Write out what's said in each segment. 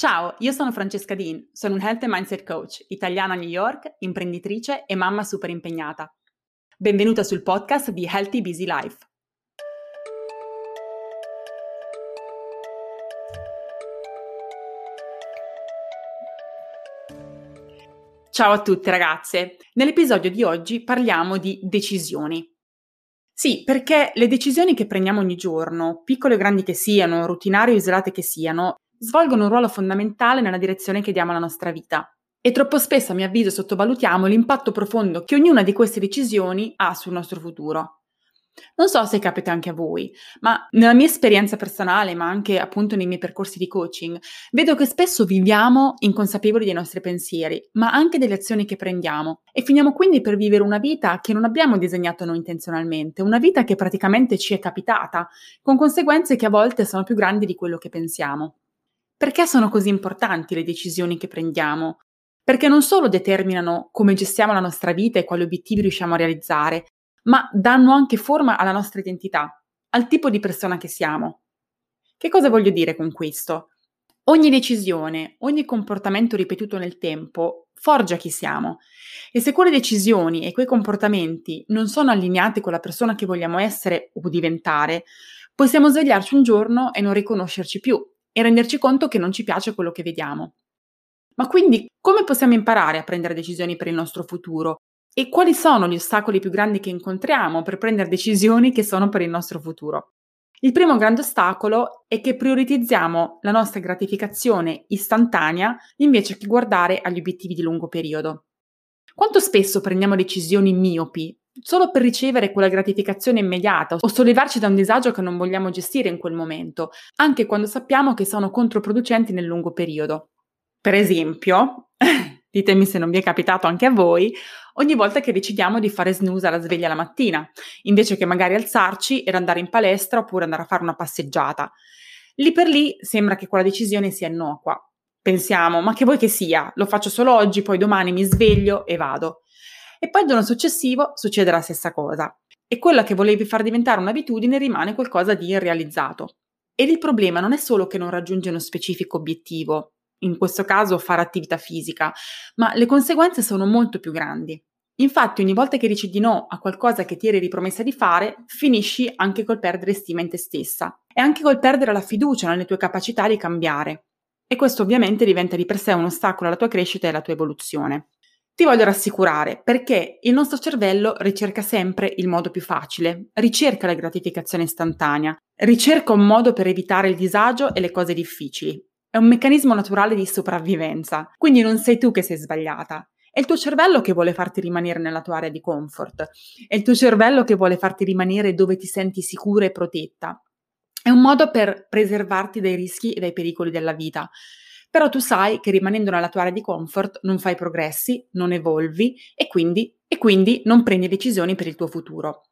Ciao, io sono Francesca Dean, sono un Health and Mindset Coach, italiana a New York, imprenditrice e mamma super impegnata. Benvenuta sul podcast di Healthy Busy Life. Ciao a tutte ragazze, nell'episodio di oggi parliamo di decisioni. Sì, perché le decisioni che prendiamo ogni giorno, piccole o grandi che siano, rutinarie o isolate che siano, svolgono un ruolo fondamentale nella direzione che diamo alla nostra vita. E troppo spesso, a mio avviso, sottovalutiamo l'impatto profondo che ognuna di queste decisioni ha sul nostro futuro. Non so se capita anche a voi, ma nella mia esperienza personale, ma anche appunto nei miei percorsi di coaching, vedo che spesso viviamo inconsapevoli dei nostri pensieri, ma anche delle azioni che prendiamo e finiamo quindi per vivere una vita che non abbiamo disegnato noi intenzionalmente, una vita che praticamente ci è capitata, con conseguenze che a volte sono più grandi di quello che pensiamo. Perché sono così importanti le decisioni che prendiamo? Perché non solo determinano come gestiamo la nostra vita e quali obiettivi riusciamo a realizzare, ma danno anche forma alla nostra identità, al tipo di persona che siamo. Che cosa voglio dire con questo? Ogni decisione, ogni comportamento ripetuto nel tempo forgia chi siamo e se quelle decisioni e quei comportamenti non sono allineati con la persona che vogliamo essere o diventare, possiamo svegliarci un giorno e non riconoscerci più e renderci conto che non ci piace quello che vediamo. Ma quindi come possiamo imparare a prendere decisioni per il nostro futuro? E quali sono gli ostacoli più grandi che incontriamo per prendere decisioni che sono per il nostro futuro? Il primo grande ostacolo è che prioritizziamo la nostra gratificazione istantanea invece che guardare agli obiettivi di lungo periodo. Quanto spesso prendiamo decisioni miopi solo per ricevere quella gratificazione immediata o sollevarci da un disagio che non vogliamo gestire in quel momento, anche quando sappiamo che sono controproducenti nel lungo periodo. Per esempio, ditemi se non vi è capitato anche a voi, ogni volta che decidiamo di fare snooze alla sveglia la mattina, invece che magari alzarci ed andare in palestra oppure andare a fare una passeggiata. Lì per lì sembra che quella decisione sia innocua. Pensiamo, ma che vuoi che sia? Lo faccio solo oggi, poi domani mi sveglio e vado e poi il giorno successivo succede la stessa cosa. E quella che volevi far diventare un'abitudine rimane qualcosa di irrealizzato. Ed il problema non è solo che non raggiunge uno specifico obiettivo, in questo caso fare attività fisica, ma le conseguenze sono molto più grandi. Infatti ogni volta che dici di no a qualcosa che ti eri ripromessa di fare, finisci anche col perdere stima in te stessa e anche col perdere la fiducia nelle tue capacità di cambiare. E questo ovviamente diventa di per sé un ostacolo alla tua crescita e alla tua evoluzione. Ti voglio rassicurare perché il nostro cervello ricerca sempre il modo più facile, ricerca la gratificazione istantanea, ricerca un modo per evitare il disagio e le cose difficili. È un meccanismo naturale di sopravvivenza, quindi non sei tu che sei sbagliata. È il tuo cervello che vuole farti rimanere nella tua area di comfort, è il tuo cervello che vuole farti rimanere dove ti senti sicura e protetta. È un modo per preservarti dai rischi e dai pericoli della vita, però tu sai che rimanendo nella tua area di comfort non fai progressi, non evolvi e quindi, e quindi non prendi decisioni per il tuo futuro.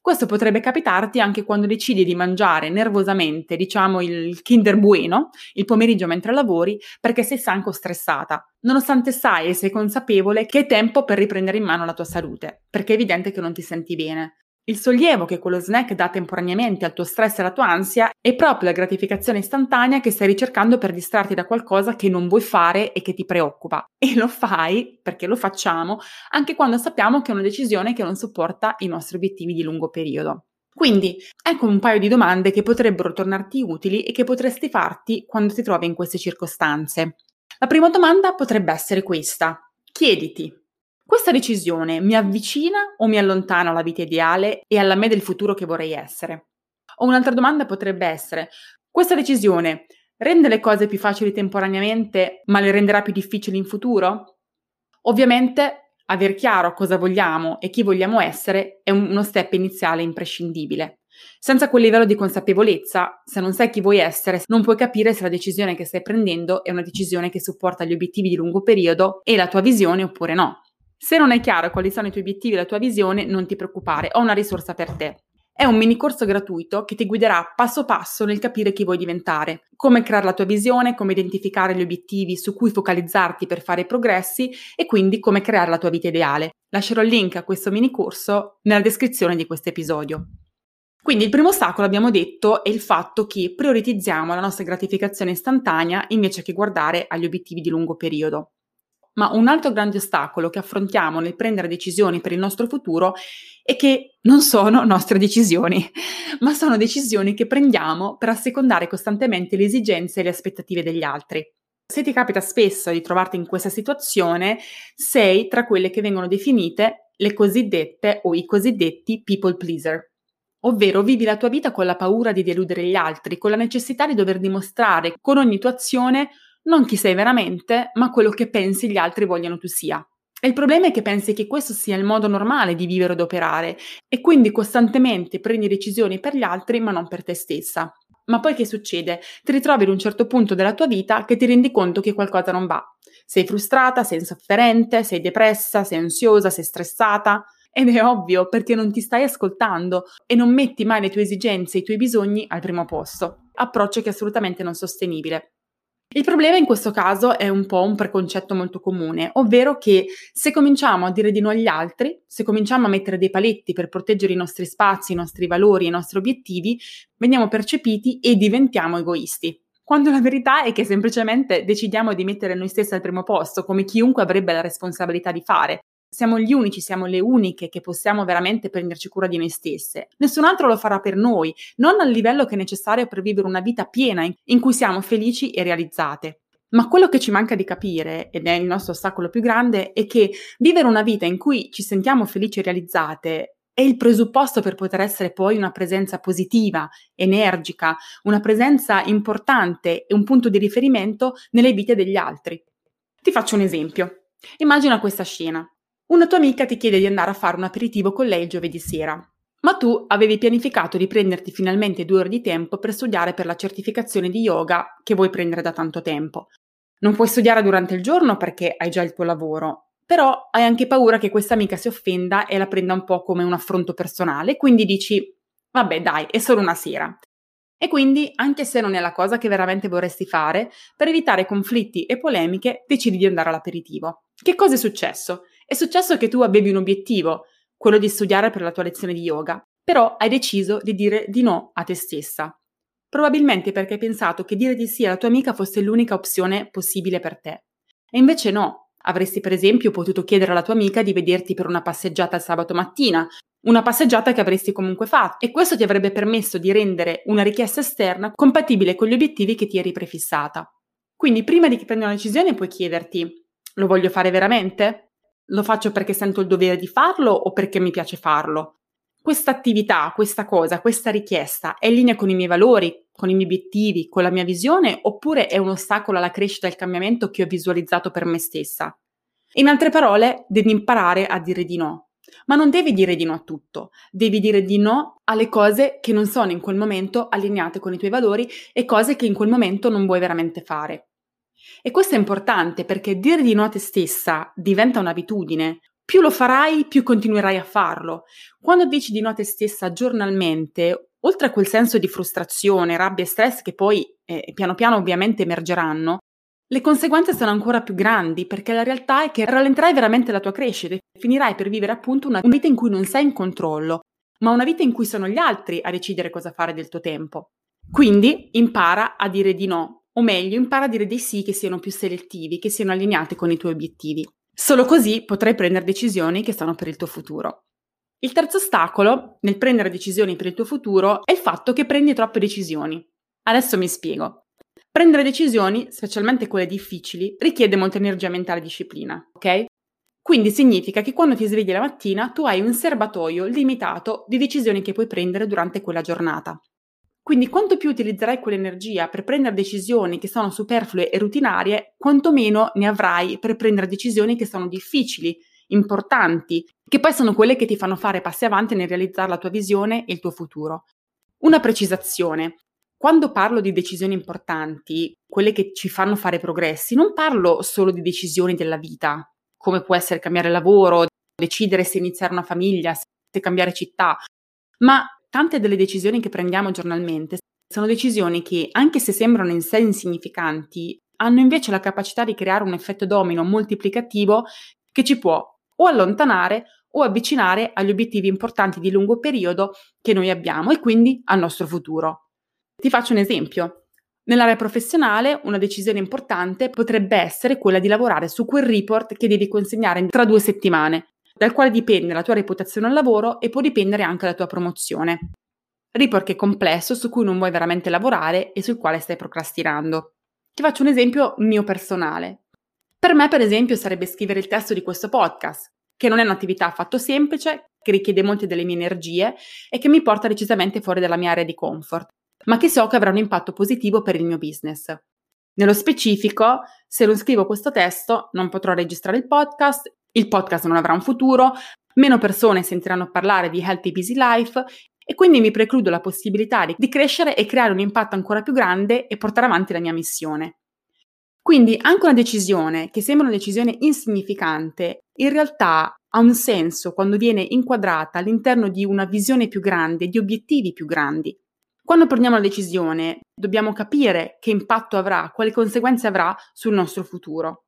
Questo potrebbe capitarti anche quando decidi di mangiare nervosamente, diciamo il Kinder Bueno, il pomeriggio mentre lavori, perché sei stanco o stressata, nonostante sai e sei consapevole che è tempo per riprendere in mano la tua salute, perché è evidente che non ti senti bene. Il sollievo che quello snack dà temporaneamente al tuo stress e alla tua ansia è proprio la gratificazione istantanea che stai ricercando per distrarti da qualcosa che non vuoi fare e che ti preoccupa. E lo fai, perché lo facciamo, anche quando sappiamo che è una decisione che non sopporta i nostri obiettivi di lungo periodo. Quindi, ecco un paio di domande che potrebbero tornarti utili e che potresti farti quando ti trovi in queste circostanze. La prima domanda potrebbe essere questa. Chiediti, questa decisione mi avvicina o mi allontana alla vita ideale e alla me del futuro che vorrei essere? O un'altra domanda potrebbe essere, questa decisione rende le cose più facili temporaneamente, ma le renderà più difficili in futuro? Ovviamente, aver chiaro cosa vogliamo e chi vogliamo essere è uno step iniziale imprescindibile. Senza quel livello di consapevolezza, se non sai chi vuoi essere, non puoi capire se la decisione che stai prendendo è una decisione che supporta gli obiettivi di lungo periodo e la tua visione oppure no. Se non è chiaro quali sono i tuoi obiettivi e la tua visione, non ti preoccupare, ho una risorsa per te. È un mini corso gratuito che ti guiderà passo passo nel capire chi vuoi diventare, come creare la tua visione, come identificare gli obiettivi su cui focalizzarti per fare progressi e quindi come creare la tua vita ideale. Lascerò il link a questo mini corso nella descrizione di questo episodio. Quindi il primo ostacolo, abbiamo detto, è il fatto che prioritizziamo la nostra gratificazione istantanea invece che guardare agli obiettivi di lungo periodo. Ma un altro grande ostacolo che affrontiamo nel prendere decisioni per il nostro futuro è che non sono nostre decisioni, ma sono decisioni che prendiamo per assecondare costantemente le esigenze e le aspettative degli altri. Se ti capita spesso di trovarti in questa situazione, sei tra quelle che vengono definite le cosiddette o i cosiddetti people pleaser. Ovvero vivi la tua vita con la paura di deludere gli altri, con la necessità di dover dimostrare con ogni tua azione non chi sei veramente, ma quello che pensi gli altri vogliano tu sia. E il problema è che pensi che questo sia il modo normale di vivere ed operare e quindi costantemente prendi decisioni per gli altri ma non per te stessa. Ma poi che succede? Ti ritrovi ad un certo punto della tua vita che ti rendi conto che qualcosa non va. Sei frustrata, sei insofferente, sei depressa, sei ansiosa, sei stressata. Ed è ovvio perché non ti stai ascoltando e non metti mai le tue esigenze e i tuoi bisogni al primo posto. Approccio che è assolutamente non sostenibile. Il problema in questo caso è un po' un preconcetto molto comune, ovvero che se cominciamo a dire di no agli altri, se cominciamo a mettere dei paletti per proteggere i nostri spazi, i nostri valori, i nostri obiettivi, veniamo percepiti e diventiamo egoisti. Quando la verità è che semplicemente decidiamo di mettere noi stessi al primo posto, come chiunque avrebbe la responsabilità di fare, siamo gli unici, siamo le uniche che possiamo veramente prenderci cura di noi stesse. Nessun altro lo farà per noi, non al livello che è necessario per vivere una vita piena in cui siamo felici e realizzate. Ma quello che ci manca di capire, ed è il nostro ostacolo più grande, è che vivere una vita in cui ci sentiamo felici e realizzate è il presupposto per poter essere poi una presenza positiva, energica, una presenza importante e un punto di riferimento nelle vite degli altri. Ti faccio un esempio. Immagina questa scena. Una tua amica ti chiede di andare a fare un aperitivo con lei il giovedì sera. Ma tu avevi pianificato di prenderti finalmente due ore di tempo per studiare per la certificazione di yoga che vuoi prendere da tanto tempo. Non puoi studiare durante il giorno perché hai già il tuo lavoro, però hai anche paura che questa amica si offenda e la prenda un po' come un affronto personale, quindi dici, vabbè dai, è solo una sera. E quindi, anche se non è la cosa che veramente vorresti fare, per evitare conflitti e polemiche, decidi di andare all'aperitivo. Che cosa è successo? È successo che tu avevi un obiettivo, quello di studiare per la tua lezione di yoga, però hai deciso di dire di no a te stessa. Probabilmente perché hai pensato che dire di sì alla tua amica fosse l'unica opzione possibile per te. E invece no. Avresti per esempio potuto chiedere alla tua amica di vederti per una passeggiata il sabato mattina, una passeggiata che avresti comunque fatto e questo ti avrebbe permesso di rendere una richiesta esterna compatibile con gli obiettivi che ti eri prefissata. Quindi prima di prendere una decisione puoi chiederti lo voglio fare veramente? Lo faccio perché sento il dovere di farlo o perché mi piace farlo? Questa attività, questa cosa, questa richiesta è in linea con i miei valori, con i miei obiettivi, con la mia visione oppure è un ostacolo alla crescita e al cambiamento che ho visualizzato per me stessa? In altre parole, devi imparare a dire di no. Ma non devi dire di no a tutto, devi dire di no alle cose che non sono in quel momento allineate con i tuoi valori e cose che in quel momento non vuoi veramente fare. E questo è importante perché dire di no a te stessa diventa un'abitudine. Più lo farai, più continuerai a farlo. Quando dici di no a te stessa giornalmente, oltre a quel senso di frustrazione, rabbia e stress che poi eh, piano piano ovviamente emergeranno, le conseguenze sono ancora più grandi perché la realtà è che rallenterai veramente la tua crescita e finirai per vivere appunto una vita in cui non sei in controllo, ma una vita in cui sono gli altri a decidere cosa fare del tuo tempo. Quindi impara a dire di no o meglio, impara a dire dei sì che siano più selettivi, che siano allineati con i tuoi obiettivi. Solo così potrai prendere decisioni che sono per il tuo futuro. Il terzo ostacolo nel prendere decisioni per il tuo futuro è il fatto che prendi troppe decisioni. Adesso mi spiego. Prendere decisioni, specialmente quelle difficili, richiede molta energia mentale e disciplina, ok? Quindi significa che quando ti svegli la mattina tu hai un serbatoio limitato di decisioni che puoi prendere durante quella giornata. Quindi quanto più utilizzerai quell'energia per prendere decisioni che sono superflue e rutinarie, quanto meno ne avrai per prendere decisioni che sono difficili, importanti, che poi sono quelle che ti fanno fare passi avanti nel realizzare la tua visione e il tuo futuro. Una precisazione. Quando parlo di decisioni importanti, quelle che ci fanno fare progressi, non parlo solo di decisioni della vita, come può essere cambiare lavoro, decidere se iniziare una famiglia, se cambiare città, ma tante delle decisioni che prendiamo giornalmente sono decisioni che, anche se sembrano in sé insignificanti, hanno invece la capacità di creare un effetto domino moltiplicativo che ci può o allontanare o avvicinare agli obiettivi importanti di lungo periodo che noi abbiamo e quindi al nostro futuro. Ti faccio un esempio. Nell'area professionale una decisione importante potrebbe essere quella di lavorare su quel report che devi consegnare tra due settimane, dal quale dipende la tua reputazione al lavoro e può dipendere anche la tua promozione. Report che è complesso, su cui non vuoi veramente lavorare e sul quale stai procrastinando. Ti faccio un esempio mio personale. Per me, per esempio, sarebbe scrivere il testo di questo podcast, che non è un'attività affatto semplice, che richiede molte delle mie energie e che mi porta decisamente fuori dalla mia area di comfort ma che so che avrà un impatto positivo per il mio business. Nello specifico, se non scrivo questo testo, non potrò registrare il podcast, il podcast non avrà un futuro, meno persone sentiranno parlare di Healthy Busy Life e quindi mi precludo la possibilità di crescere e creare un impatto ancora più grande e portare avanti la mia missione. Quindi anche una decisione che sembra una decisione insignificante, in realtà ha un senso quando viene inquadrata all'interno di una visione più grande, di obiettivi più grandi. Quando prendiamo la decisione, dobbiamo capire che impatto avrà, quali conseguenze avrà sul nostro futuro.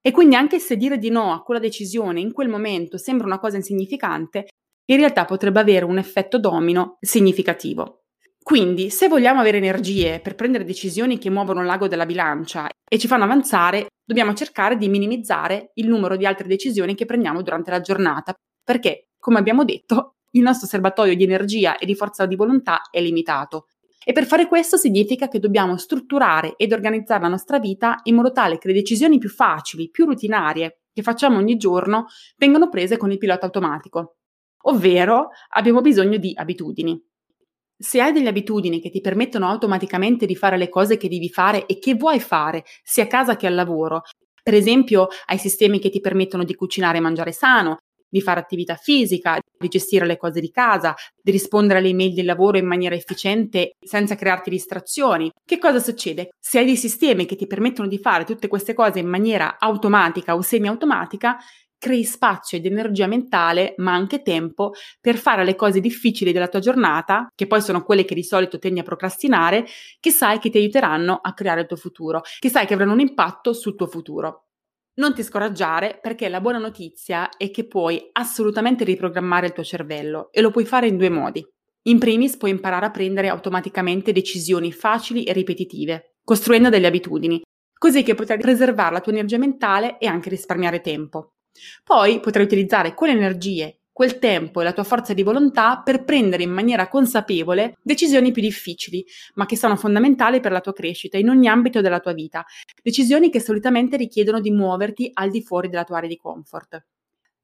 E quindi anche se dire di no a quella decisione in quel momento sembra una cosa insignificante, in realtà potrebbe avere un effetto domino significativo. Quindi, se vogliamo avere energie per prendere decisioni che muovono l'ago della bilancia e ci fanno avanzare, dobbiamo cercare di minimizzare il numero di altre decisioni che prendiamo durante la giornata, perché, come abbiamo detto, il nostro serbatoio di energia e di forza di volontà è limitato. E per fare questo significa che dobbiamo strutturare ed organizzare la nostra vita in modo tale che le decisioni più facili, più rutinarie che facciamo ogni giorno vengano prese con il pilota automatico. Ovvero abbiamo bisogno di abitudini. Se hai delle abitudini che ti permettono automaticamente di fare le cose che devi fare e che vuoi fare, sia a casa che al lavoro, per esempio, hai sistemi che ti permettono di cucinare e mangiare sano, di fare attività fisica, di gestire le cose di casa, di rispondere alle email del lavoro in maniera efficiente senza crearti distrazioni. Che cosa succede? Se hai dei sistemi che ti permettono di fare tutte queste cose in maniera automatica o semi-automatica, crei spazio ed energia mentale, ma anche tempo per fare le cose difficili della tua giornata, che poi sono quelle che di solito tendi a procrastinare, che sai che ti aiuteranno a creare il tuo futuro, che sai che avranno un impatto sul tuo futuro. Non ti scoraggiare perché la buona notizia è che puoi assolutamente riprogrammare il tuo cervello e lo puoi fare in due modi. In primis puoi imparare a prendere automaticamente decisioni facili e ripetitive, costruendo delle abitudini, così che potrai preservare la tua energia mentale e anche risparmiare tempo. Poi potrai utilizzare quelle energie quel tempo e la tua forza di volontà per prendere in maniera consapevole decisioni più difficili, ma che sono fondamentali per la tua crescita in ogni ambito della tua vita, decisioni che solitamente richiedono di muoverti al di fuori della tua area di comfort.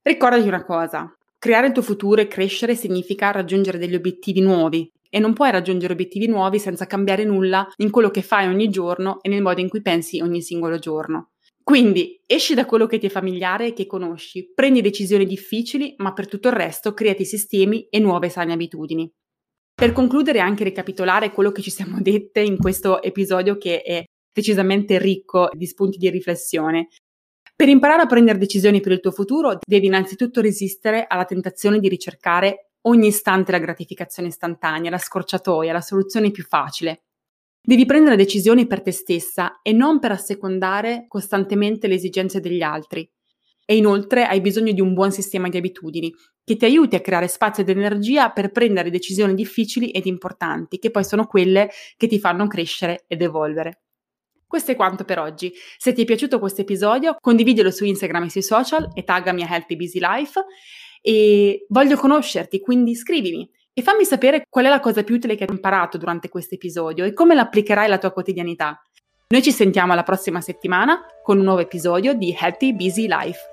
Ricordati una cosa, creare il tuo futuro e crescere significa raggiungere degli obiettivi nuovi e non puoi raggiungere obiettivi nuovi senza cambiare nulla in quello che fai ogni giorno e nel modo in cui pensi ogni singolo giorno. Quindi esci da quello che ti è familiare e che conosci, prendi decisioni difficili, ma per tutto il resto creati sistemi e nuove sane abitudini. Per concludere e anche ricapitolare quello che ci siamo dette in questo episodio che è decisamente ricco di spunti di riflessione. Per imparare a prendere decisioni per il tuo futuro devi innanzitutto resistere alla tentazione di ricercare ogni istante la gratificazione istantanea, la scorciatoia, la soluzione più facile. Devi prendere decisioni per te stessa e non per assecondare costantemente le esigenze degli altri. E inoltre hai bisogno di un buon sistema di abitudini che ti aiuti a creare spazio ed energia per prendere decisioni difficili ed importanti, che poi sono quelle che ti fanno crescere ed evolvere. Questo è quanto per oggi. Se ti è piaciuto questo episodio, condividilo su Instagram e sui social e taggami a Healthy Busy Life e voglio conoscerti, quindi scrivimi e fammi sapere qual è la cosa più utile che hai imparato durante questo episodio e come l'applicherai alla tua quotidianità. Noi ci sentiamo la prossima settimana con un nuovo episodio di Healthy Busy Life.